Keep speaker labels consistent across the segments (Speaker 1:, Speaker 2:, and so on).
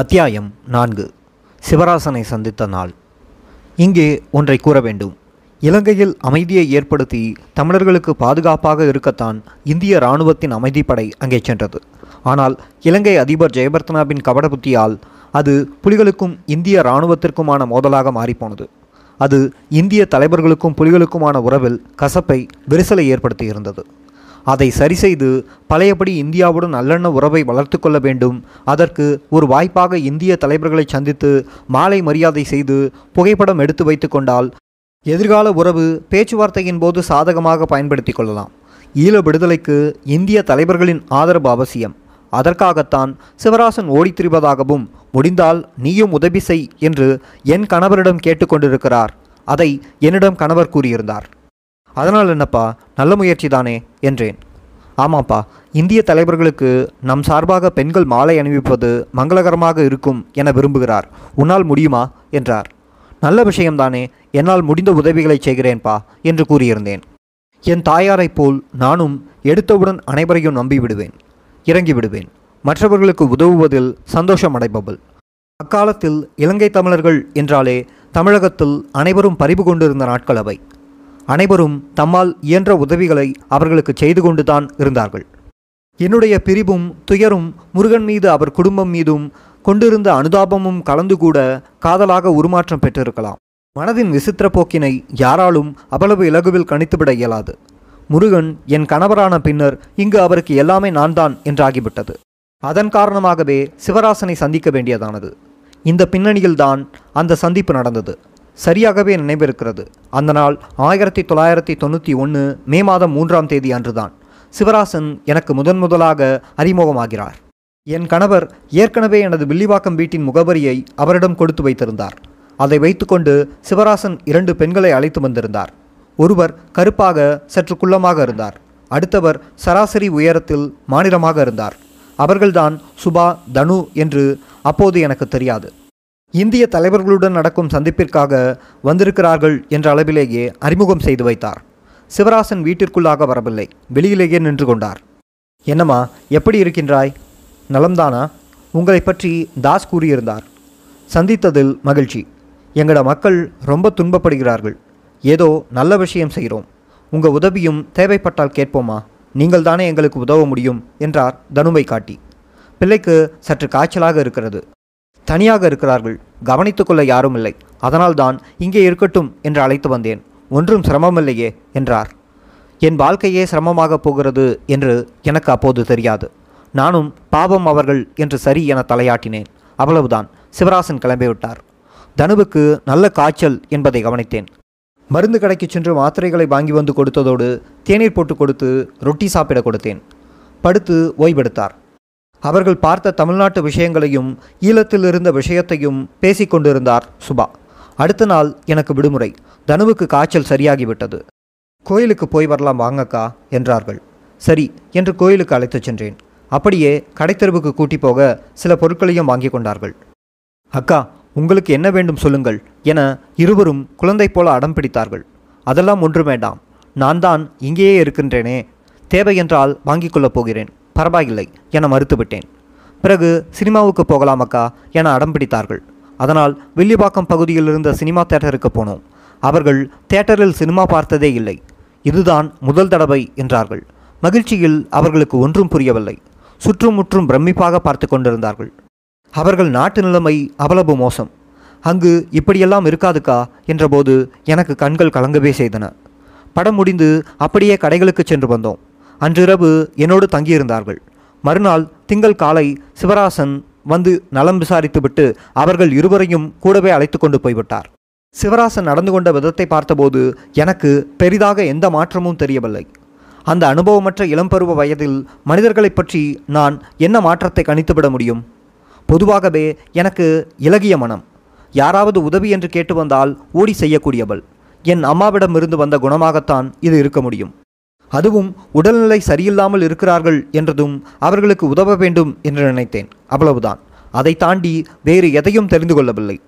Speaker 1: அத்தியாயம் நான்கு. சிவராசனை சந்தித்த நாள். இங்கே ஒன்றை கூற வேண்டும். இலங்கையில் அமைதியை ஏற்படுத்தி தமிழர்களுக்கு பாதுகாப்பாக இருக்கத்தான் இந்திய இராணுவத்தின் அமைதிப்படை அங்கே சென்றது. ஆனால் இலங்கை அதிபர் ஜெயபர்த்தனாவின் கபட புத்தியால் அது புலிகளுக்கும் இந்திய இராணுவத்திற்குமான மோதலாக மாறிப்போனது. அது இந்திய தலைவர்களுக்கும் புலிகளுக்குமான உறவில் கசப்பை விரிசலை ஏற்படுத்தியிருந்தது. அதை சரிசெய்து பழையபடி இந்தியாவுடன் நல்லெண்ண உறவை வளர்த்து கொள்ள வேண்டும். அதற்கு ஒரு வாய்ப்பாக இந்திய தலைவர்களை சந்தித்து மாலை மரியாதை செய்து புகைப்படம் எடுத்து வைத்து கொண்டால் எதிர்கால உறவு பேச்சுவார்த்தையின் போது சாதகமாக பயன்படுத்தி கொள்ளலாம். ஈழ விடுதலைக்கு இந்திய தலைவர்களின் ஆதரவு அவசியம். அதற்காகத்தான் சிவராசன் ஓடித் திரிவதாகவும் முடிந்தால் நீயும் உதவி செய் என்று என் கணவரிடம் கேட்டுக்கொண்டிருக்கிறார் அதை என்னிடம் கணவர் கூறியிருந்தார். அதனால் என்னப்பா? நல்ல முயற்சி தானே என்றேன். ஆமாப்பா இந்திய தலைவர்களுக்கு நம் சார்பாக பெண்கள் மாலை அணிவிப்பது மங்களகரமாக இருக்கும் என விரும்புகிறார். உன்னால் முடியுமா? என்றார். நல்ல விஷயம்தானே என்னால் முடிந்த உதவிகளை செய்கிறேன்பா என்று கூறியிருந்தேன். என் தாயாரைப் போல் நானும் எடுத்தவுடன் அனைவரையும் நம்பி விடுவேன் இறங்கி விடுவேன் மற்றவர்களுக்கு உதவுவதில் சந்தோஷம் அடைபவள் அக்காலத்தில் இலங்கை தமிழர்கள் என்றாலே தமிழகத்தில் அனைவரும் பறிவு கொண்டிருந்த நாட்கள் அவை. அனைவரும் தம்மால் இயன்ற உதவிகளை அவர்களுக்கு செய்து கொண்டுதான் இருந்தார்கள். என்னுடைய பிரிவும் துயரும் முருகன் மீது அவர் குடும்பம் மீதும் கொண்டிருந்த அனுதாபமும் கலந்து கூட காதலாக உருமாற்றம் பெற்றிருக்கலாம். மனதின் விசித்திர போக்கினை யாராலும் அவ்வளவு இலகுவில் கணித்துவிட இயலாது. முருகன் என் கணவரான பின்னர் இங்கு அவருக்கு எல்லாமே நான் தான் என்றாகிவிட்டது. அதன் காரணமாகவே சிவராசனை சந்திக்க வேண்டியதானது. இந்த பின்னணியில்தான் அந்த சந்திப்பு நடந்தது. சரியாகவே நினைவிருக்கிறது. அந்த நாள் ஆயிரத்தி தொள்ளாயிரத்தி தொண்ணூற்றி ஒன்று மே மாதம் மூன்றாம் தேதி அன்றுதான். சிவராசன் எனக்கு முதன் முதலாக அறிமுகமாகிறார். என் கணவர் ஏற்கனவே எனது வில்லிவாக்கம் வீட்டின் முகவரியை அவரிடம் கொடுத்து வைத்திருந்தார். அதை வைத்துக்கொண்டு சிவராசன் இரண்டு பெண்களை அழைத்து வந்திருந்தார். ஒருவர் கருப்பாக சற்று குள்ளமாக இருந்தார். அடுத்தவர் சராசரி உயரத்தில் மாநிலமாக இருந்தார். அவர்கள்தான் சுபா தனு என்று அப்போது எனக்கு தெரியாது. இந்திய தலைவர்களுடன் நடக்கும் சந்திப்பிற்காக வந்திருக்கிறார்கள் என்ற அளவிலேயே அறிமுகம் செய்து வைத்தார். சிவராசன் வீட்டிற்குள்ளாக வரவில்லை. வெளியிலேயே நின்று கொண்டார். என்னம்மா எப்படி இருக்கின்றாய்? நலம்தானா? உங்களை பற்றி தாஸ் கூறியிருந்தார். சந்தித்ததில் மகிழ்ச்சி. எங்களோட மக்கள் ரொம்ப துன்பப்படுகிறார்கள். ஏதோ நல்ல விஷயம் செய்கிறோம். உங்கள் உதவியும் தேவைப்பட்டால் கேட்போமா நீங்கள் தானே எங்களுக்கு உதவ முடியும் என்றார் தனுவை காட்டி. பிள்ளைக்கு சற்று காய்ச்சலாக இருக்கிறது. தனியாக இருக்கிறார்கள். கவனித்துக்கொள்ள யாரும் இல்லை. அதனால்தான் இங்கே இருக்கட்டும் என்று அழைத்து வந்தேன். ஒன்றும் சிரமமில்லையே என்றார். என் வாழ்க்கையே சிரமமாக போகிறது என்று எனக்கு அப்போது தெரியாது. நானும் பாவம் அவர்கள் என்று சரி என தலையாட்டினேன். அவ்வளவுதான். சிவராசன் கிளம்பிவிட்டார் தனுவுக்கு நல்ல காய்ச்சல் என்பதை கவனித்தேன். மருந்து கடைக்கு சென்று மாத்திரைகளை வாங்கி வந்து கொடுத்ததோடு தேநீர் போட்டு கொடுத்து ரொட்டி சாப்பிட கொடுத்தேன். படுத்து ஓய்வெடுத்தார். அவர்கள் பார்த்த தமிழ்நாட்டு விஷயங்களையும் ஈழத்தில் இருந்த விஷயத்தையும் பேசிக் கொண்டிருந்தார் சுபா. அடுத்த நாள் எனக்கு விடுமுறை. தனுவுக்கு காய்ச்சல் சரியாகிவிட்டது. கோயிலுக்கு போய் வரலாம் வாங்கக்கா என்றார்கள். சரி என்று கோயிலுக்கு அழைத்துச் சென்றேன். அப்படியே கடைத்தெருவுக்கு கூட்டி போக சில பொருட்களையும் வாங்கி கொண்டார்கள். அக்கா உங்களுக்கு என்ன வேண்டும் சொல்லுங்கள் என இருவரும் குழந்தை போல அடம் பிடித்தார்கள். அதெல்லாம் ஒன்று வேண்டாம் நான் தான் இங்கேயே இருக்கின்றேனே. தேவை என்றால் வாங்கிக் கொள்ளப் போகிறேன். பரவாயில்லை என மறுத்துவிட்டேன். பிறகு சினிமாவுக்கு போகலாம் அக்கா என அடம் பிடித்தார்கள். அதனால் வில்லிபாக்கம் பகுதியில் இருந்த சினிமா தேட்டருக்கு போனோம். அவர்கள் தேட்டரில் சினிமா பார்த்ததே இல்லை. இதுதான் முதல் தடவை என்றார்கள். மகிழ்ச்சியில் அவர்களுக்கு ஒன்றும் புரியவில்லை. சுற்றும் முற்றும் பிரமிப்பாக பார்த்து கொண்டிருந்தார்கள். அவர்கள் நாட்டு நிலைமை அவ்வளவு மோசம். அங்கு இப்படியெல்லாம் இருக்காதுக்கா என்றபோது எனக்கு கண்கள் கலங்கவே செய்தன. படம் முடிந்து அப்படியே கடைகளுக்கு சென்று வந்தோம். அன்றிரவு என்னோடு தங்கியிருந்தார்கள். மறுநாள் திங்கள் காலை சிவராசன் வந்து நலம் விசாரித்துவிட்டு அவர்கள் இருவரையும் கூடவே அழைத்து கொண்டு போய்விட்டார். சிவராசன் நடந்து கொண்ட விதத்தை பார்த்தபோது எனக்கு பெரிதாக எந்த மாற்றமும் தெரியவில்லை. அந்த அனுபவமற்ற இளம்பருவ வயதில் மனிதர்களைப் பற்றி நான் என்ன மாற்றத்தை கணித்துவிட முடியும்? பொதுவாகவே எனக்கு இலகிய மனம். யாராவது உதவி என்று கேட்டு வந்தால் ஓடி செய்யக்கூடியவள். என் அம்மாவிடமிருந்து வந்த குணமாகத்தான் இது இருக்க முடியும். அதுவும் உடல்நிலை சரியில்லாமல் இருக்கிறார்கள் என்றதும் அவர்களுக்கு உதவ வேண்டும் என்று நினைத்தேன். அவ்வளவுதான். அதை தாண்டி வேறு எதையும் தெரிந்து கொள்ளவில்லை.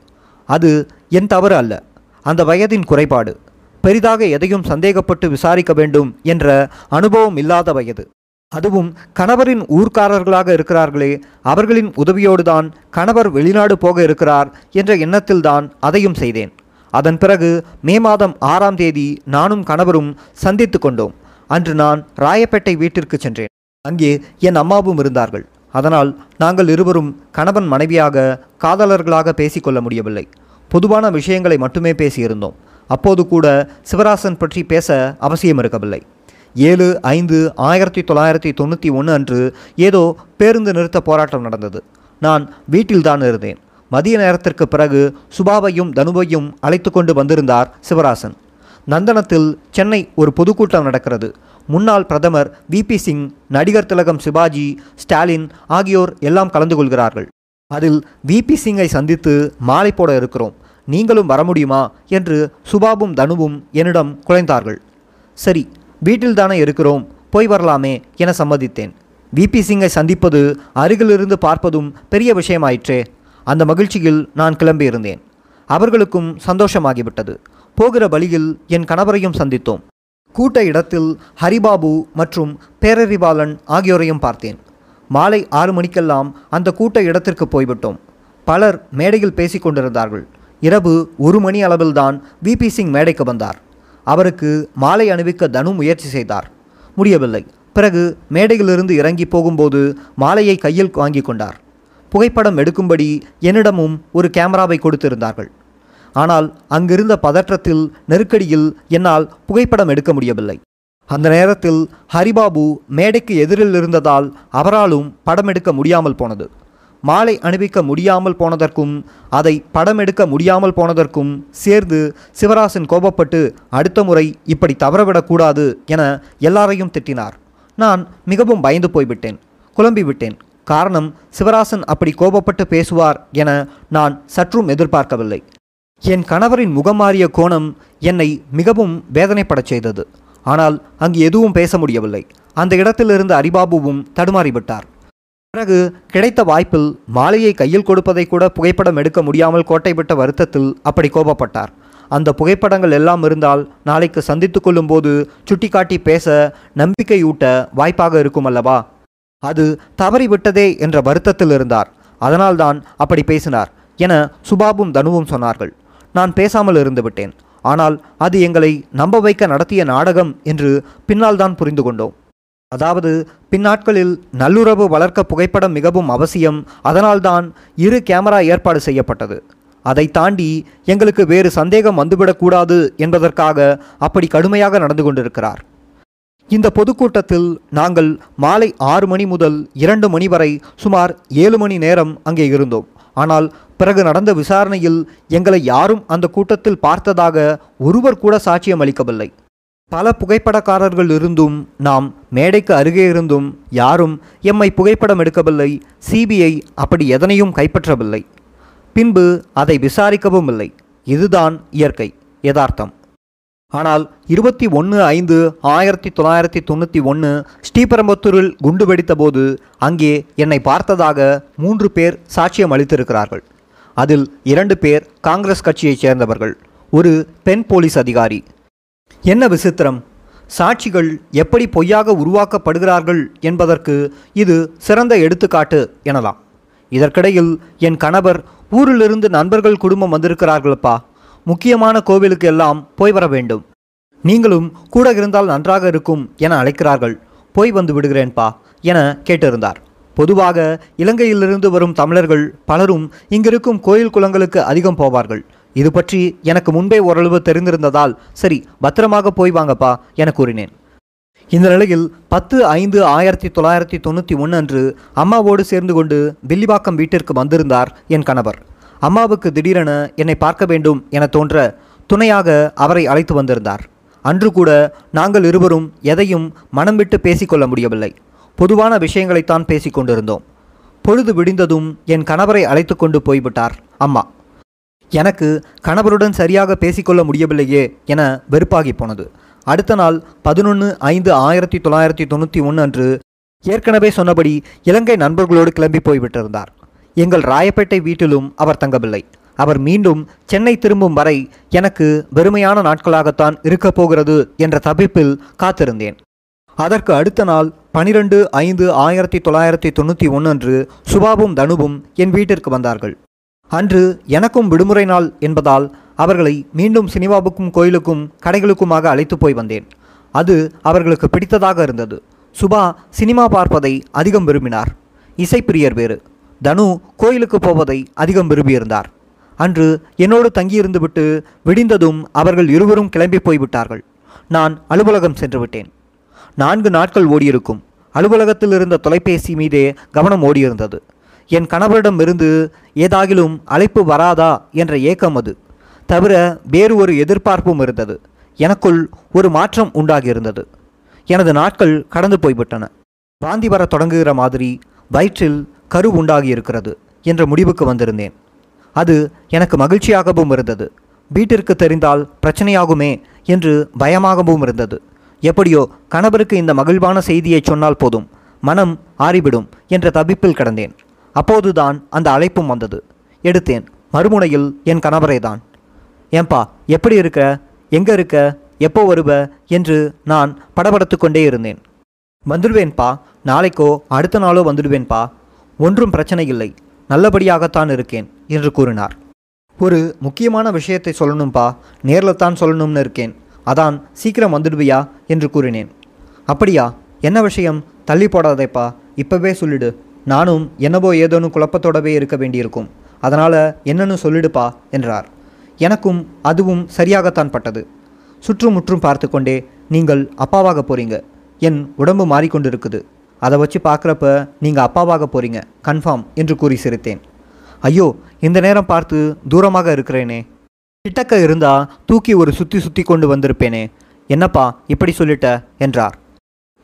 Speaker 1: அது என் தவறு அல்ல. அந்த வயதின் குறைபாடு. பெரிதாக எதையும் சந்தேகப்பட்டு விசாரிக்க வேண்டும் என்ற அனுபவம் இல்லாத வயது. அதுவும் கணவரின் ஊர்க்காரர்களாக இருக்கிறார்களே அவர்களின் உதவியோடுதான் கணவர் வெளிநாடு போக இருக்கிறார் என்ற எண்ணத்தில்தான் அதையும் செய்தேன். அதன் பிறகு மே மாதம் ஆறாம் தேதி நானும் கணவரும் சந்தித்து கொண்டோம். அன்று நான் ராயப்பேட்டை வீட்டிற்கு சென்றேன். அங்கே என் அம்மாவும் இருந்தார்கள். அதனால் நாங்கள் இருவரும் கணவன் மனைவியாக காதலர்களாக பேசிக்கொள்ள முடியவில்லை. பொதுவான விஷயங்களை மட்டுமே பேசியிருந்தோம். அப்போது கூட சிவராசன் பற்றி பேச அவசியம் இருக்கவில்லை. ஏழு ஐந்து ஆயிரத்தி தொள்ளாயிரத்தி தொண்ணூற்றி ஒன்று அன்று ஏதோ பேருந்து நிறுத்த போராட்டம் நடந்தது. நான் வீட்டில்தான் இருந்தேன். மதிய நேரத்திற்கு பிறகு சுபாவையும் தனுவையும் அழைத்து கொண்டு வந்திருந்தார் சிவராசன். நந்தனத்தில் சென்னை ஒரு பொதுக்கூட்டம் நடக்கிறது. முன்னாள் பிரதமர் விபி சிங் நடிகர் திலகம் சிவாஜி ஸ்டாலின் ஆகியோர் எல்லாம் கலந்து கொள்கிறார்கள். அதில் விபி சிங்கை சந்தித்து மாலை போட இருக்கிறோம். நீங்களும் வர முடியுமா? என்று சுபாபும் தனுவும் என்னிடம் குலைந்தார்கள். சரி வீட்டில்தானே இருக்கிறோம். போய் வரலாமே என சம்மதித்தேன். விபி சிங்கை சந்திப்பது அருகிலிருந்து பார்ப்பதும் பெரிய விஷயமாயிற்றே. அந்த மகிழ்ச்சியில் நான் கிளம்பியிருந்தேன். அவர்களுக்கும் சந்தோஷமாகிவிட்டது. போகிற வழியில் என் கணவரையும் சந்தித்தோம். கூட்ட இடத்தில் ஹரிபாபு மற்றும் பேரறிவாளன் ஆகியோரையும் பார்த்தேன். மாலை ஆறு மணிக்கெல்லாம் அந்த கூட்ட இடத்திற்கு போய்விட்டோம். பலர் மேடையில் பேசிக் கொண்டிருந்தார்கள். இரவு ஒரு மணி அளவில்தான் விபி சிங் மேடைக்கு வந்தார். அவருக்கு மாலை அணிவிக்க தனு முயற்சி செய்தார். முடியவில்லை. பிறகு மேடையிலிருந்து இறங்கி போகும்போது மாலையை கையில் வாங்கி கொண்டார். புகைப்படம் எடுக்கும்படி என்னிடமும் ஒரு கேமராவை கொடுத்திருந்தார்கள். ஆனால் அங்கிருந்த பதற்றத்தில் நெருக்கடியில் என்னால் புகைப்படம் எடுக்க முடியவில்லை. அந்த நேரத்தில் ஹரிபாபு மேடைக்கு எதிரில் இருந்ததால் அவராலும் படம் எடுக்க முடியாமல் போனது. மாலை அணிவிக்க முடியாமல் போனதற்கும் அதை படம் எடுக்க முடியாமல் போனதற்கும் சேர்ந்து சிவராசன் கோபப்பட்டு அடுத்த முறை இப்படி தவறவிடக்கூடாது என எல்லாரையும் திட்டினார். நான் மிகவும் பயந்து போய்விட்டேன் குழம்பி விட்டேன். காரணம் சிவராசன் அப்படி கோபப்பட்டு பேசுவார் என நான் சற்றும் எதிர்பார்க்கவில்லை. என் கணவரின் முகம் மாறிய கோணம் என்னை மிகவும் வேதனைப்படச் செய்தது. ஆனால் அங்கு எதுவும் பேச முடியவில்லை. அந்த இடத்திலிருந்த அரிபாபுவும் தடுமாறிவிட்டார். பிறகு கிடைத்த வாய்ப்பில் மாலையை கையில் கொடுப்பதை கூட புகைப்படம் எடுக்க முடியாமல் கோட்டை விட்ட வருத்தத்தில் அப்படி கோபப்பட்டார். அந்த புகைப்படங்கள் எல்லாம் இருந்தால் நாளைக்கு சந்தித்து கொள்ளும்போது சுட்டிக்காட்டி பேச நம்பிக்கையூட்ட வாய்ப்பாக இருக்கும் அல்லவா? அது தவறிவிட்டதே என்ற வருத்தத்தில் இருந்தார். அதனால்தான் அப்படி பேசினார் என சுபாபும் தனுவும் சொன்னார்கள். நான் பேசாமல் இருந்து விட்டேன். ஆனால் அது எங்களை நம்ப வைக்க நடத்திய நாடகம் என்று பின்னால் தான் புரிந்து கொண்டோம். அதாவது பின்னாட்களில் நல்லுறவு வளர்க்க புகைப்படம் மிகவும் அவசியம். அதனால்தான் இரு கேமரா ஏற்பாடு செய்யப்பட்டது. அதை தாண்டி எங்களுக்கு வேறு சந்தேகம் வந்துவிடக்கூடாது என்பதற்காக அப்படி கடுமையாக நடந்து கொண்டிருக்கிறார். இந்த பொதுக்கூட்டத்தில் நாங்கள் மாலை ஆறு மணி முதல் இரண்டு மணி வரை சுமார் ஏழு மணி நேரம் அங்கே இருந்தோம். ஆனால் பிறகு நடந்த விசாரணையில் எங்களை யாரும் அந்த கூட்டத்தில் பார்த்ததாக ஒருவர் கூட சாட்சியம் அளிக்கவில்லை. பல புகைப்படக்காரர்கள் இருந்தும் நாம் மேடைக்கு அருகே இருந்தும் யாரும் எம்மை புகைப்படம் எடுக்கவில்லை சிபிஐ அப்படி எதனையும் கைப்பற்றவில்லை. பின்பு அதை விசாரிக்கவும் இல்லை. இதுதான் இயற்கை யதார்த்தம். ஆனால் இருபத்தி ஒன்று ஐந்து ஆயிரத்தி தொள்ளாயிரத்தி தொண்ணூற்றி ஒன்று ஸ்ரீபெரும்புத்தூரில் குண்டு வெடித்தபோது அங்கே என்னை பார்த்ததாக மூன்று பேர் சாட்சியம் அளித்திருக்கிறார்கள். அதில் இரண்டு பேர் காங்கிரஸ் கட்சியைச் சேர்ந்தவர்கள் ஒரு பெண் போலீஸ் அதிகாரி. என்ன விசித்திரம்! சாட்சிகள் எப்படி பொய்யாக உருவாக்கப்படுகிறார்கள் என்பதற்கு இது சிறந்த எடுத்துக்காட்டு எனலாம். இதற்கிடையில் என் கணவர் ஊரிலிருந்து நண்பர்கள் குடும்பம் வந்திருக்கிறார்களப்பா. முக்கியமான கோவிலுக்கு எல்லாம் போய் வர வேண்டும். நீங்களும் கூட இருந்தால் நன்றாக இருக்கும் என அழைக்கிறார்கள். போய் வந்து விடுகிறேன்பா என கேட்டிருந்தார். பொதுவாக இலங்கையிலிருந்து வரும் தமிழர்கள் பலரும் இங்கிருக்கும் கோயில் குளங்களுக்கு அதிகம் போவார்கள். இது பற்றி எனக்கு முன்பே ஓரளவு தெரிந்திருந்ததால் சரி பத்திரமாக போய் வாங்கப்பா என கூறினேன். இந்த நிலையில் பத்து ஐந்து ஆயிரத்தி தொள்ளாயிரத்தி தொண்ணூற்றி ஒன்று அன்று அம்மாவோடு சேர்ந்து கொண்டு வில்லிவாக்கம் வீட்டிற்கு வந்திருந்தார் என் கணவர். அம்மாவுக்கு திடீரென என்னை பார்க்க வேண்டும் என தோன்ற துணையாக அவரை அழைத்து வந்திருந்தார். அன்று கூட நாங்கள் இருவரும் எதையும் மனம் விட்டு பேசிக்கொள்ள முடியவில்லை. பொதுவான விஷயங்களைத்தான் பேசிக்கொண்டிருந்தோம் பொழுது விடிந்ததும் என் கணவரை அழைத்து கொண்டு போய்விட்டார் அம்மா. எனக்கு கணவருடன் சரியாக பேசிக்கொள்ள முடியவில்லையே என வெறுப்பாகி போனது. அடுத்த நாள் பதினொன்று ஐந்து ஆயிரத்தி தொள்ளாயிரத்தி தொண்ணூற்றி ஒன்று அன்று ஏற்கனவே சொன்னபடி இலங்கை நண்பர்களோடு கிளம்பி போய்விட்டிருந்தார். எங்கள் ராயப்பேட்டை வீட்டிலும் அவர் தங்கவில்லை. அவர் மீண்டும் சென்னை திரும்பும் வரை எனக்கு வெறுமையான நாட்களாகத்தான் இருக்கப் போகிறது என்ற தவிப்பில் காத்திருந்தேன். அதற்கு அடுத்த நாள் பனிரெண்டு ஐந்து ஆயிரத்தி தொள்ளாயிரத்தி தொண்ணூற்றி ஒன்று அன்று சுபாவும் தனுவும் என் வீட்டிற்கு வந்தார்கள். அன்று எனக்கும் விடுமுறை நாள் என்பதால் அவர்களை மீண்டும் சினிமாவுக்கும் கோயிலுக்கும் கடைகளுக்குமாக அழைத்து போய் வந்தேன். அது அவர்களுக்கு பிடித்ததாக இருந்தது. சுபா சினிமா பார்ப்பதை அதிகம் விரும்பினார். இசைப்பிரியர் வேறு. தனு கோயிலுக்கு போவதை அதிகம் விரும்பியிருந்தார். அன்று என்னோடு தங்கியிருந்துவிட்டு விடிந்ததும் அவர்கள் இருவரும் கிளம்பி போய்விட்டார்கள். நான் அலுவலகம் சென்று விட்டேன். நான்கு நாட்கள் ஓடியிருக்கும். அலுவலகத்தில் இருந்த தொலைபேசி மீதே கவனம் ஓடியிருந்தது. என் கணவரிடமிருந்து ஏதாகிலும் அழைப்பு வராதா என்ற ஏக்கம் அது. தவிர வேறு ஒரு எதிர்பார்ப்பும் இருந்தது. எனக்குள் ஒரு மாற்றம் உண்டாகியிருந்தது. எனது நாட்கள் கடந்து போய்விட்டன. வாந்தி வர தொடங்குகிற மாதிரி வயிற்றில் கரு உண்டாகி இருக்கிறது என்ற முடிவுக்கு வந்திருந்தேன். அது எனக்கு மகிழ்ச்சியாகவும் இருந்தது. வீட்டிற்கு தெரிந்தால் பிரச்சனையாகுமே என்று பயமாகவும் இருந்தது. எப்படியோ கணவருக்கு இந்த மகிழ்வான செய்தியை சொன்னால் போதும் மனம் ஆறிவிடும் என்ற தவிப்பில் கிடந்தேன். அப்போதுதான் அந்த அழைப்பும் வந்தது. எடுத்தேன் மறுமுனையில் என் கணவரை தான் ஏன்பா எப்படி இருக்க? எங்கே இருக்க? எப்போ வருவ? என்று நான் படபடத்து கொண்டே இருந்தேன். வந்துடுவேன்பா நாளைக்கோ அடுத்த நாளோ வந்துடுவேன்பா. ஒன்றும் பிரச்சனை இல்லை நல்லபடியாகத்தான் இருக்கேன் என்று கூறினார். ஒரு முக்கியமான விஷயத்தை சொல்லணும்பா நேரில் தான் சொல்லணும்னு இருக்கேன். அதான் சீக்கிரம் வந்துடுவியா? என்று கூறினேன். அப்படியா? என்ன விஷயம்? தள்ளி போடாதேப்பா. இப்போவே சொல்லிடு. நானும் என்னவோ ஏதோன்னு குழப்பத்தோடவே இருக்க வேண்டியிருக்கும். அதனால் என்னன்னு சொல்லிடுப்பா என்றார். எனக்கும் அதுவும் சரியாகத்தான் பட்டது. சுற்றுமுற்றும் பார்த்து கொண்டே நீங்கள் அப்பாவாக போகிறீங்க என் உடம்பு மாறிக்கொண்டிருக்குது. அதை வச்சு பார்க்குறப்ப நீங்கள் அப்பாவாக போகிறீங்க கன்ஃபார்ம் என்று கூறி சிரித்தேன். ஐயோ! இந்த நேரம் பார்த்து தூரமாக இருக்கிறேனே. கிட்டக்க இருந்தா தூக்கி ஒரு சுத்தி சுத்தி கொண்டு வந்திருப்பேனே. என்னப்பா இப்படி சொல்லிட்ட? என்றார்.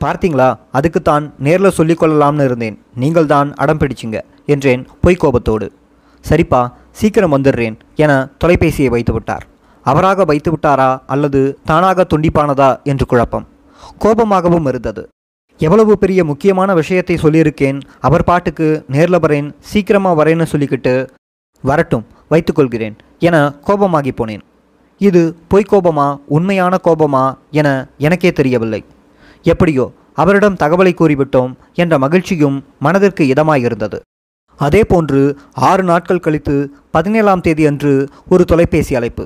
Speaker 1: பார்த்தீங்களா? அதுக்குத்தான் நேரில் சொல்லிக்கொள்ளலாம்னு இருந்தேன். நீங்கள் தான் அடம் பிடிச்சிங்க என்றேன் பொய்க்கோபத்தோடு சரிப்பா சீக்கிரம் வந்துடுறேன் என தொலைபேசியை வைத்து விட்டார். அவராக வைத்து விட்டாரா? அல்லது தானாக துண்டிப்பானதா? என்று குழப்பம். கோபமாகவும் இருந்தது. எவ்வளவு பெரிய முக்கியமான விஷயத்தை சொல்லியிருக்கேன் அவர் பாட்டுக்கு நேரில் வரேன் சீக்கிரமாக வரேன்னு சொல்லிக்கிட்டு வரட்டும் வைத்துக்கொள்கிறேன் என கோபமாகி போனேன். இது பொய்க்கோபமா உண்மையான கோபமா என எனக்கே தெரியவில்லை. எப்படியோ அவரிடம் தகவலை கூறிவிட்டோம் என்ற மகிழ்ச்சியும் மனதிற்கு இதமாயிருந்தது. அதே போன்று ஆறு நாட்கள் கழித்து பதினேழாம் தேதி அன்று ஒரு தொலைபேசி அழைப்பு.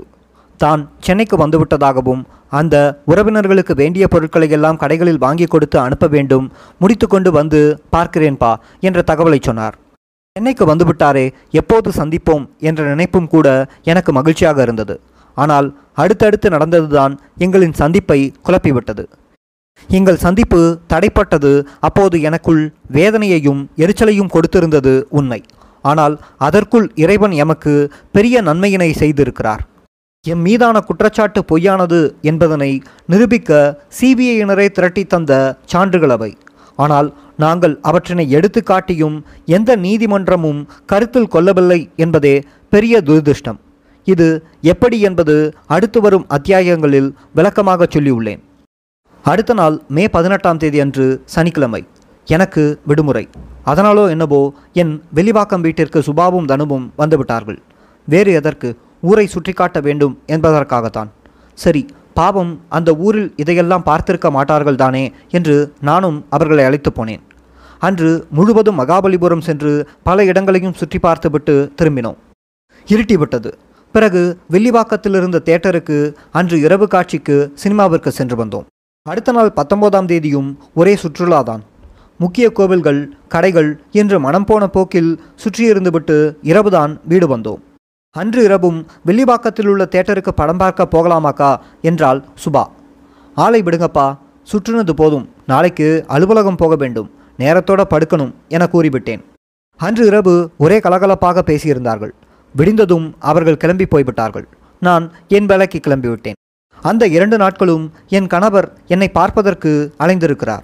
Speaker 1: தான் சென்னைக்கு வந்துவிட்டதாகவும் அந்த உறவினர்களுக்கு வேண்டிய பொருட்களை எல்லாம் கடைகளில் வாங்கி கொடுத்து அனுப்ப வேண்டும் முடித்துக்கொண்டு வந்து பார்க்கிறேன்பா என்ற தகவலை சொன்னார். சென்னைக்கு வந்துவிட்டாரே எப்போது சந்திப்போம் என்ற நினைப்பும் கூட எனக்கு மகிழ்ச்சியாக இருந்தது. ஆனால் அடுத்தடுத்து நடந்ததுதான் எங்களின் சந்திப்பை குழப்பிவிட்டது. எங்கள் சந்திப்பு தடைப்பட்டது அப்போது எனக்குள் வேதனையையும் எரிச்சலையும் கொடுத்திருந்தது உண்மை ஆனால் அதற்குள் இறைவன் எமக்கு பெரிய நன்மையினை செய்திருக்கிறார். எம் மீதான குற்றச்சாட்டு பொய்யானது என்பதனை நிரூபிக்க சிபிஐயினரை திரட்டி தந்த சான்றுகள் அவை. ஆனால் நாங்கள் அவற்றினை எடுத்து காட்டியும் எந்த நீதிமன்றமும் கருத்தில் கொள்ளவில்லை என்பதே பெரிய துரதிருஷ்டம். இது எப்படி என்பது அடுத்து வரும் அத்தியாயங்களில் விளக்கமாக சொல்லியுள்ளேன். அடுத்த நாள் மே பதினெட்டாம் தேதி அன்று சனிக்கிழமை. எனக்கு விடுமுறை. அதனாலோ என்னவோ என் வெளிவாக்கம் வீட்டிற்கு சுபாவும் தனுவும் வந்துவிட்டார்கள். வேறு எதற்கு? ஊரை சுற்றி காட்ட வேண்டும் என்பதற்காகத்தான். சரி பாவம் அந்த ஊரில் இதையெல்லாம் பார்த்திருக்க மாட்டார்கள் தானே என்று நானும் அவர்களை அழைத்து போனேன். அன்று முழுவதும் மகாபலிபுரம் சென்று பல இடங்களையும் சுற்றி பார்த்துவிட்டு திரும்பினோம். இருட்டிவிட்டது பிறகு வெள்ளிவாக்கத்தில் இருந்த தேட்டருக்கு அன்று இரவு காட்சிக்கு சினிமாவிற்கு சென்று வந்தோம். அடுத்த நாள் பத்தொன்பதாம் தேதியும் ஒரே சுற்றுலாதான் முக்கிய கோவில்கள் கடைகள் என்று மனம் போன போக்கில் சுற்றியிருந்துவிட்டு இரவுதான் வீடு வந்தோம். அன்று இரவும் வெள்ளிவாக்கத்தில் உள்ள தேட்டருக்கு படம் பார்க்க போகலாமாக்கா? என்றாள் சுபா. ஆளை விடுங்கப்பா சுற்றுனது போதும். நாளைக்கு அலுவலகம் போக வேண்டும். நேரத்தோட படுக்கணும் என கூறிவிட்டேன். அன்று இரவு ஒரே கலகலப்பாக பேசியிருந்தார்கள். விடிந்ததும் அவர்கள் கிளம்பி போய்விட்டார்கள். நான் என் வேலைக்கு கிளம்பிவிட்டேன். அந்த இரண்டு நாட்களும் என் கணவர் என்னை பார்ப்பதற்கு அலைந்திருக்கிறார்.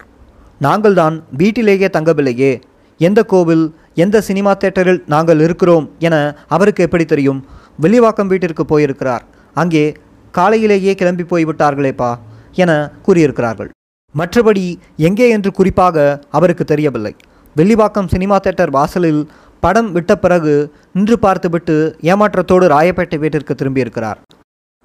Speaker 1: நாங்கள்தான் வீட்டிலேயே தங்கவில்லையே எந்த கோவில் எந்த சினிமா தேட்டரில் நாங்கள் இருக்கிறோம் என அவருக்கு எப்படி தெரியும்? வெளிவாக்கம் வீட்டிற்கு போயிருக்கிறார். அங்கே காலையிலேயே கிளம்பி போய்விட்டார்களேப்பா என கூறியிருக்கிறார்கள். மற்றபடி எங்கே என்று குறிப்பாக அவருக்கு தெரியவில்லை. வெள்ளிவாக்கம் சினிமா தேட்டர் வாசலில் படம் விட்ட பிறகு நின்று பார்த்துவிட்டு ஏமாற்றத்தோடு ராயப்பேட்டை வீட்டிற்கு திரும்பியிருக்கிறார்.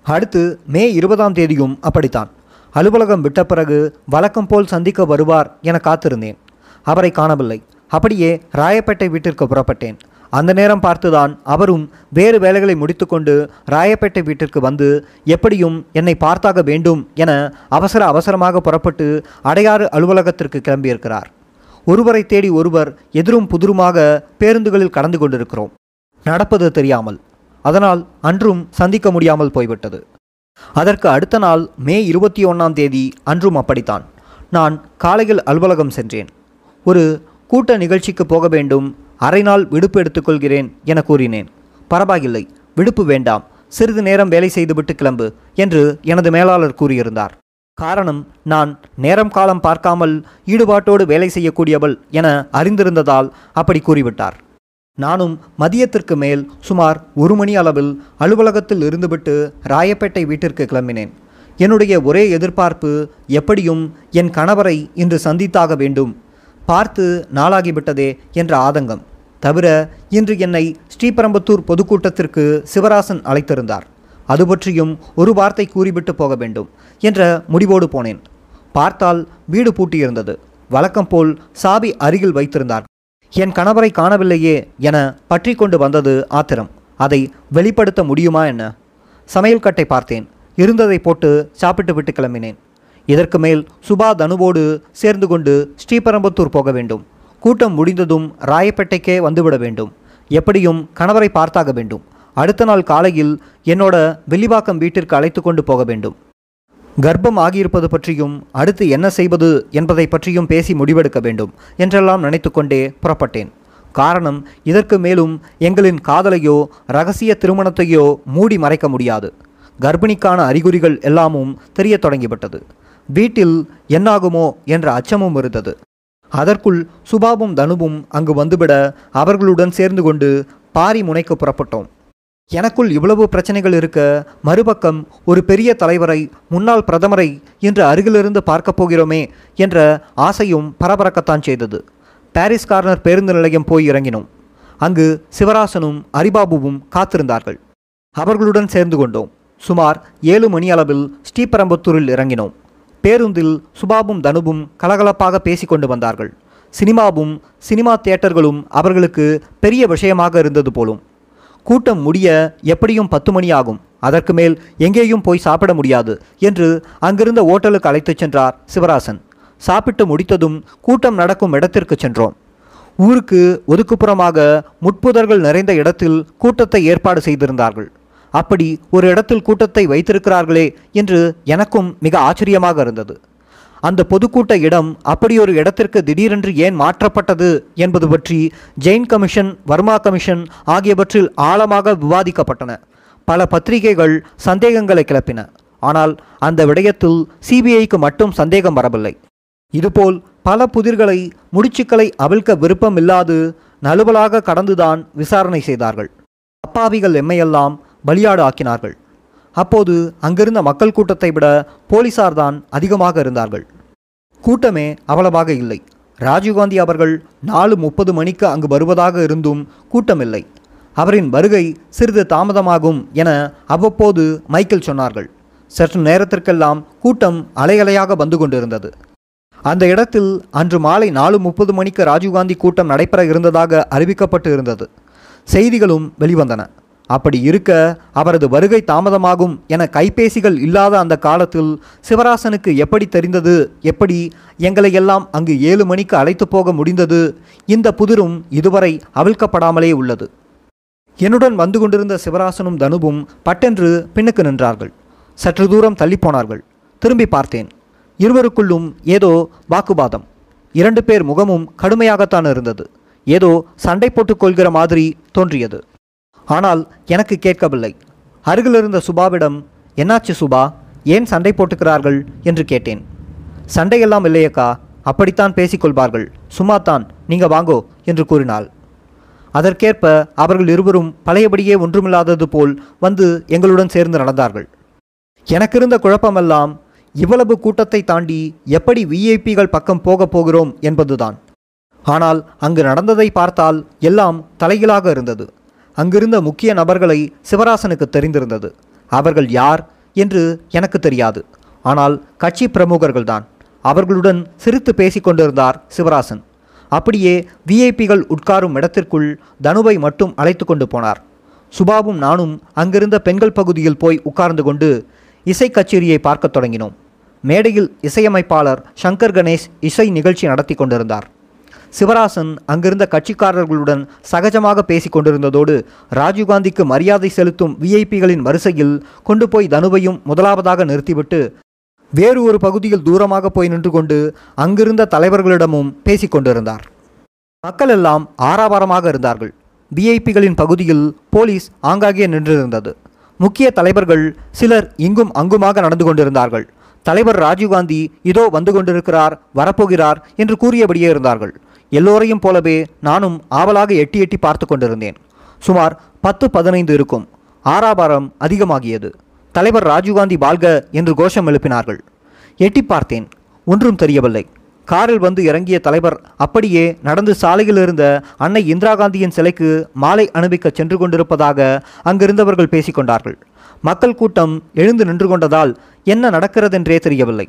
Speaker 1: அடுத்து மே இருபதாம் தேதியும் அப்படித்தான். அலுவலகம் விட்ட பிறகு வழக்கம் போல் சந்திக்க வருவார் என காத்திருந்தேன். அவரை காணவில்லை. அப்படியே ராயப்பேட்டை வீட்டிற்கு புறப்பட்டேன். அந்த நேரம் பார்த்துதான் அவரும் வேறு வேலைகளை முடித்துக்கொண்டு ராயப்பேட்டை வீட்டிற்கு வந்து எப்படியும் என்னை பார்த்தாக வேண்டும் என அவசர அவசரமாக புறப்பட்டு அடையாறு அலுவலகத்திற்கு கிளம்பியிருக்கிறார். ஒருவரை தேடி ஒருவர் எதிரும் புதிருமாக பேருந்துகளில் கடந்து கொண்டிருக்கிறோம். நடப்பது தெரியாமல். அதனால் அன்றும் சந்திக்க முடியாமல் போய்விட்டது. அதற்கு அடுத்த நாள் மே இருபத்தி ஒன்றாம் தேதி அன்றும் அப்படித்தான். நான் காலையில் அலுவலகம் சென்றேன். ஒரு கூட்ட நிகழ்ச்சிக்கு போக வேண்டும். அரை நாள் விடுப்பு எடுத்துக்கொள்கிறேன் என கூறினேன். பரவாயில்லை விடுப்பு வேண்டாம். சிறிது நேரம் வேலை செய்துவிட்டு கிளம்பு என்று எனது மேலாளர் கூறியிருந்தார். காரணம் நான் நேரம் காலம் பார்க்காமல் ஈடுபாட்டோடு வேலை செய்யக்கூடியவள் என அறிந்திருந்ததால் அப்படி கூறிவிட்டார். நானும் மதியத்திற்கு மேல் சுமார் ஒரு மணி அளவில் அலுவலகத்தில் இருந்துவிட்டு ராயப்பேட்டை வீட்டிற்கு கிளம்பினேன். என்னுடைய ஒரே எதிர்பார்ப்பு எப்படியும் என் கணவரை இன்று சந்தித்தாக வேண்டும் பார்த்து நாளாகிவிட்டதே என்ற ஆதங்கம். தவிர இன்று என்னை ஸ்ரீபரம்பத்தூர் பொதுக்கூட்டத்திற்கு சிவராசன் அழைத்திருந்தார். அது பற்றியும் ஒரு வார்த்தை கூறிவிட்டு போக வேண்டும் என்ற முடிவோடு போனேன். பார்த்தால் வீடு பூட்டியிருந்தது. வழக்கம் போல் சாவி அருகில் வைத்திருந்தார். என் கணவரை காணவில்லையே என பற்றி கொண்டு வந்தது ஆத்திரம். அதை வெளிப்படுத்த முடியுமா என்ன? சமையல் கட்டை பார்த்தேன். இருந்ததை போட்டு சாப்பிட்டு விட்டு கிளம்பினேன். இதற்கு மேல் சுபா தனுவோடு சேர்ந்து கொண்டு ஸ்ரீபெரும்புத்தூர் போக வேண்டும். கூட்டம் முடிந்ததும் ராயப்பேட்டைக்கே வந்துவிட வேண்டும். எப்படியும் கணவரை பார்த்தாக வேண்டும். அடுத்த நாள் காலையில் என்னோட வெள்ளிவாக்கம் வீட்டிற்கு அழைத்து கொண்டு போக வேண்டும். கர்ப்பம் ஆகியிருப்பது பற்றியும் அடுத்து என்ன செய்வது என்பதை பற்றியும் பேசி முடிவெடுக்க வேண்டும் என்றெல்லாம் நினைத்துக்கொண்டே புறப்பட்டேன். காரணம் இதற்கு மேலும் எங்களின் காதலையோ ரகசிய திருமணத்தையோ மூடி மறைக்க முடியாது. கர்ப்பிணிக்கான அறிகுறிகள் எல்லாமும் தெரியத் தொடங்கிவிட்டது. வீட்டில் என்னாகுமோ என்ற அச்சமும் இருந்தது. அதற்குள் சுபாவும் தனுவும் அங்கு வந்துவிட அவர்களுடன் சேர்ந்து கொண்டு பாரி முனைக்கு புறப்பட்டோம். எனக்குள் இவ்வளவு பிரச்சனைகள் இருக்க மறுபக்கம் ஒரு பெரிய தலைவரை முன்னாள் பிரதமரை இன்று அருகிலிருந்து பார்க்கப் போகிறோமே என்ற ஆசையும் பரபரக்கத்தான் செய்தது. பாரிஸ் கார்னர் பேருந்து நிலையம் போய் இறங்கினோம். அங்கு சிவராசனும் அரிபாபுவும் காத்திருந்தார்கள். அவர்களுடன் சேர்ந்து கொண்டோம். சுமார் ஏழு மணி அளவில் ஸ்ரீபெரம்பத்தூரில் இறங்கினோம். பேருந்தில் சுபாபும் தனுவும் கலகலப்பாக பேசிக்கொண்டு வந்தார்கள். சினிமாவும் சினிமா தியேட்டர்களும் அவர்களுக்கு பெரிய விஷயமாக இருந்தது போலும். கூட்டம் முடிய எப்படியும் பத்து மணி ஆகும். அதற்கு மேல் எங்கேயும் போய் சாப்பிட முடியாது என்று அங்கிருந்த ஓட்டலுக்கு அழைத்துச் சென்றார் சிவராசன். சாப்பிட்டு முடித்ததும் கூட்டம் நடக்கும் இடத்திற்கு சென்றோம். ஊருக்கு ஒதுக்குப்புறமாக முட்புதர்கள் நிறைந்த இடத்தில் கூட்டத்தை ஏற்பாடு செய்திருந்தார்கள். அப்படி ஒரு இடத்தில் கூட்டத்தை வைத்திருக்கிறார்களே என்று எனக்கும் மிக ஆச்சரியமாக இருந்தது. அந்த பொதுக்கூட்ட இடம் அப்படியொரு இடத்திற்கு திடீரென்று ஏன் மாற்றப்பட்டது என்பது பற்றி ஜெயின் கமிஷன் வர்மா கமிஷன் ஆகியவற்றில் ஆழமாக விவாதிக்கப்பட்டன. பல பத்திரிகைகள் சந்தேகங்களை கிளப்பின. ஆனால் அந்த விடயத்தில் சிபிஐக்கு மட்டும் சந்தேகம் வரவில்லை. இதுபோல் பல புதிர்களை முடிச்சுக்களை அவிழ்க்க விருப்பமில்லாது நழுவலாக கடந்துதான் விசாரணை செய்தார்கள். அப்பாவிகள் எம்மையெல்லாம் பலியாடு ஆக்கினார்கள் அப்போது அங்கிருந்த மக்கள் கூட்டத்தை விட போலீசார் தான் அதிகமாக இருந்தார்கள். கூட்டமே அவ்வளவாக இல்லை. ராஜீவ்காந்தி அவர்கள் நாலு முப்பது மணிக்கு அங்கு வருவதாக இருந்தும் கூட்டமில்லை. அவரின் வருகை சிறிது தாமதமாகும் என அவ்வப்போது மைக்கேல் சொன்னார்கள். சற்று நேரத்திற்கெல்லாம் கூட்டம் அலையலையாக வந்து கொண்டிருந்தது. அந்த இடத்தில் அன்று மாலை நாலு முப்பது மணிக்கு ராஜீவ்காந்தி கூட்டம் நடைபெற இருந்ததாக அறிவிக்கப்பட்டு இருந்தது. செய்திகளும் வெளிவந்தன. அப்படி இருக்க அவரது வருகை தாமதமாகும் என கைபேசிகள் இல்லாத அந்த காலத்தில் சிவராசனுக்கு எப்படி தெரிந்தது? எப்படி எங்களை எல்லாம் அங்கு ஏழு மணிக்கு அழைத்து போக முடிந்தது? இந்த புதிரும் இதுவரை அவிழ்க்கப்படாமலே உள்ளது. என்னுடன் வந்து கொண்டிருந்த சிவராசனும் தனுவும் பட்டென்று பின்னுக்கு நின்றார்கள். சற்று தூரம் தள்ளி போனார்கள். திரும்பி பார்த்தேன். இருவருக்குள்ளும் ஏதோ வாக்குவாதம். இரண்டு பேர் முகமும் கடுமையாகத்தான் இருந்தது. ஏதோ சண்டை போட்டுக் கொள்கிற மாதிரி தோன்றியது. ஆனால் எனக்கு கேட்கவில்லை. அருகிலிருந்த சுபாவிடம் என்னாச்சு சுபா? ஏன் சண்டை போட்டுக்கிறார்கள்? என்று கேட்டேன். சண்டையெல்லாம் இல்லையக்கா. அப்படித்தான் பேசிக்கொள்வார்கள். சும்மாத்தான். நீங்கள் வாங்கோ என்று கூறினாள். அதற்கேற்ப அவர்கள் இருவரும் பழையபடியே ஒன்றுமில்லாதது போல் வந்து எங்களுடன் சேர்ந்து நடந்தார்கள். எனக்கிருந்த குழப்பமெல்லாம் இவ்வளவு கூட்டத்தை தாண்டி எப்படி விஐபிகள் பக்கம் போகப் போகிறோம் என்பதுதான். ஆனால் அங்கு நடந்ததை பார்த்தால் எல்லாம் தலைகீழாக இருந்தது. அங்கிருந்த முக்கிய நபர்களை சிவராசனுக்கு தெரிந்திருந்தது. அவர்கள் யார் என்று எனக்கு தெரியாது. ஆனால் கட்சி பிரமுகர்கள்தான். அவர்களுடன் சிரித்து பேசிக் கொண்டிருந்தார் சிவராசன். அப்படியே விஐபிகள் உட்காரும் இடத்திற்குள் தனுவை மட்டும் அழைத்து கொண்டு போனார். சுபாவும் நானும் அங்கிருந்த பெண்கள் பகுதியில் போய் உட்கார்ந்து கொண்டு இசை கச்சேரியை பார்க்கத் தொடங்கினோம். மேடையில் இசையமைப்பாளர் சங்கர் கணேஷ் இசை நிகழ்ச்சி நடத்தி கொண்டிருந்தார். சிவராசன் அங்கிருந்த கட்சிக்காரர்களுடன் சகஜமாக பேசிக் கொண்டிருந்ததோடு ராஜீவ்காந்திக்கு மரியாதை செலுத்தும் விஐபிகளின் வரிசையில் கொண்டு போய் தனுவையும் முதலாவதாக நிறுத்திவிட்டு வேறு ஒரு பகுதியில் தூரமாக போய் நின்று கொண்டு அங்கிருந்த தலைவர்களிடமும் பேசிக் கொண்டிருந்தார். மக்கள் எல்லாம் ஆரவாரமாக இருந்தார்கள். விஐபிகளின் பகுதியில் போலீஸ் ஆங்காங்கே நின்றிருந்தது. முக்கிய தலைவர்கள் சிலர் இங்கும் அங்குமாக நடந்து கொண்டிருந்தார்கள். தலைவர் ராஜீவ்காந்தி இதோ வந்து கொண்டிருக்கிறார் வரப்போகிறார் என்று கூறியபடியே இருந்தார்கள். எல்லோரையும் போலவே நானும் ஆவலாக எட்டி எட்டி பார்த்து கொண்டிருந்தேன். சுமார் பத்து பதினைந்து இருக்கும். ஆறாபாரம் அதிகமாகியது. தலைவர் ராஜீவ்காந்தி வாழ்க என்று கோஷம் எழுப்பினார்கள். எட்டி பார்த்தேன். ஒன்றும் தெரியவில்லை. காரில் வந்து இறங்கிய தலைவர் அப்படியே நடந்து சாலையில் இருந்த அன்னை இந்திரா காந்தியின் சிலைக்கு மாலை அணிவிக்க சென்று கொண்டிருப்பதாக அங்கிருந்தவர்கள் பேசிக்கொண்டார்கள் மக்கள் கூட்டம் எழுந்து நின்று கொண்டதால் என்ன நடக்கிறதென்றே தெரியவில்லை.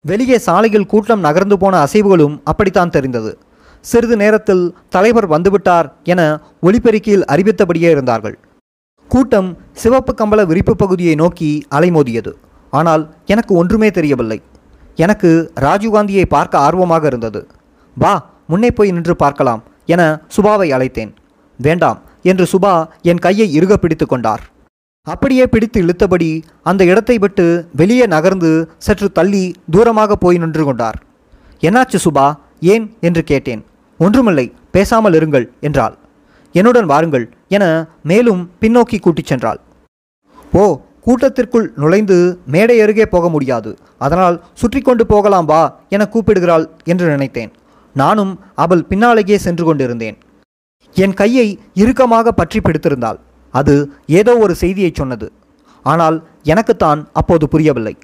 Speaker 1: வெளியே சாலையில் கூட்டம் நகர்ந்து போன அசைவுகளும் அப்படித்தான் தெரிந்தது. சிறிது நேரத்தில் தலைவர் வந்துவிட்டார் என ஒலிபெருக்கியில் அறிவித்தபடியே இருந்தார்கள். கூட்டம் சிவப்பு கம்பள விரிப்பு பகுதியை நோக்கி அலைமோதியது. ஆனால் எனக்கு ஒன்றுமே தெரியவில்லை. எனக்கு ராஜீவ்காந்தியை பார்க்க ஆர்வமாக இருந்தது. வா முன்னே போய் நின்று பார்க்கலாம் என சுபாவை அழைத்தேன். வேண்டாம் என்று சுபா என் கையை இறுக பிடித்து கொண்டார். அப்படியே பிடித்து இழுத்தபடி அந்த இடத்தை விட்டு வெளியே நகர்ந்து சற்று தள்ளி தூரமாக போய் நின்று கொண்டார். என்னாச்சு சுபா? ஏன்? என்று கேட்டேன். ஒன்றுமில்லை பேசாமல் இருங்கள் என்றாள். என்னுடன் வாருங்கள் என மேலும் பின்னோக்கி கூட்டிச் சென்றாள். ஓ கூட்டத்திற்குள் நுழைந்து மேடை அருகே போக முடியாது. அதனால் சுற்றி கொண்டு போகலாம் வா என கூப்பிடுகிறாள் என்று நினைத்தேன். நானும் அவள் பின்னாலேயே சென்று கொண்டிருந்தேன். என் கையை இறுக்கமாக பற்றி பிடித்திருந்தாள். அது ஏதோ ஒரு செய்தியை சொன்னது. ஆனால் எனக்குத்தான் அப்போது புரியவில்லை.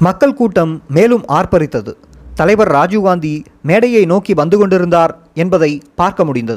Speaker 1: மக்கள் கூட்டம் மேலும் ஆர்ப்பரித்தது. தலைவர் ராஜீவ்காந்தி மேடையை நோக்கி வந்து கொண்டிருந்தார் என்பதை பார்க்க முடிந்தது.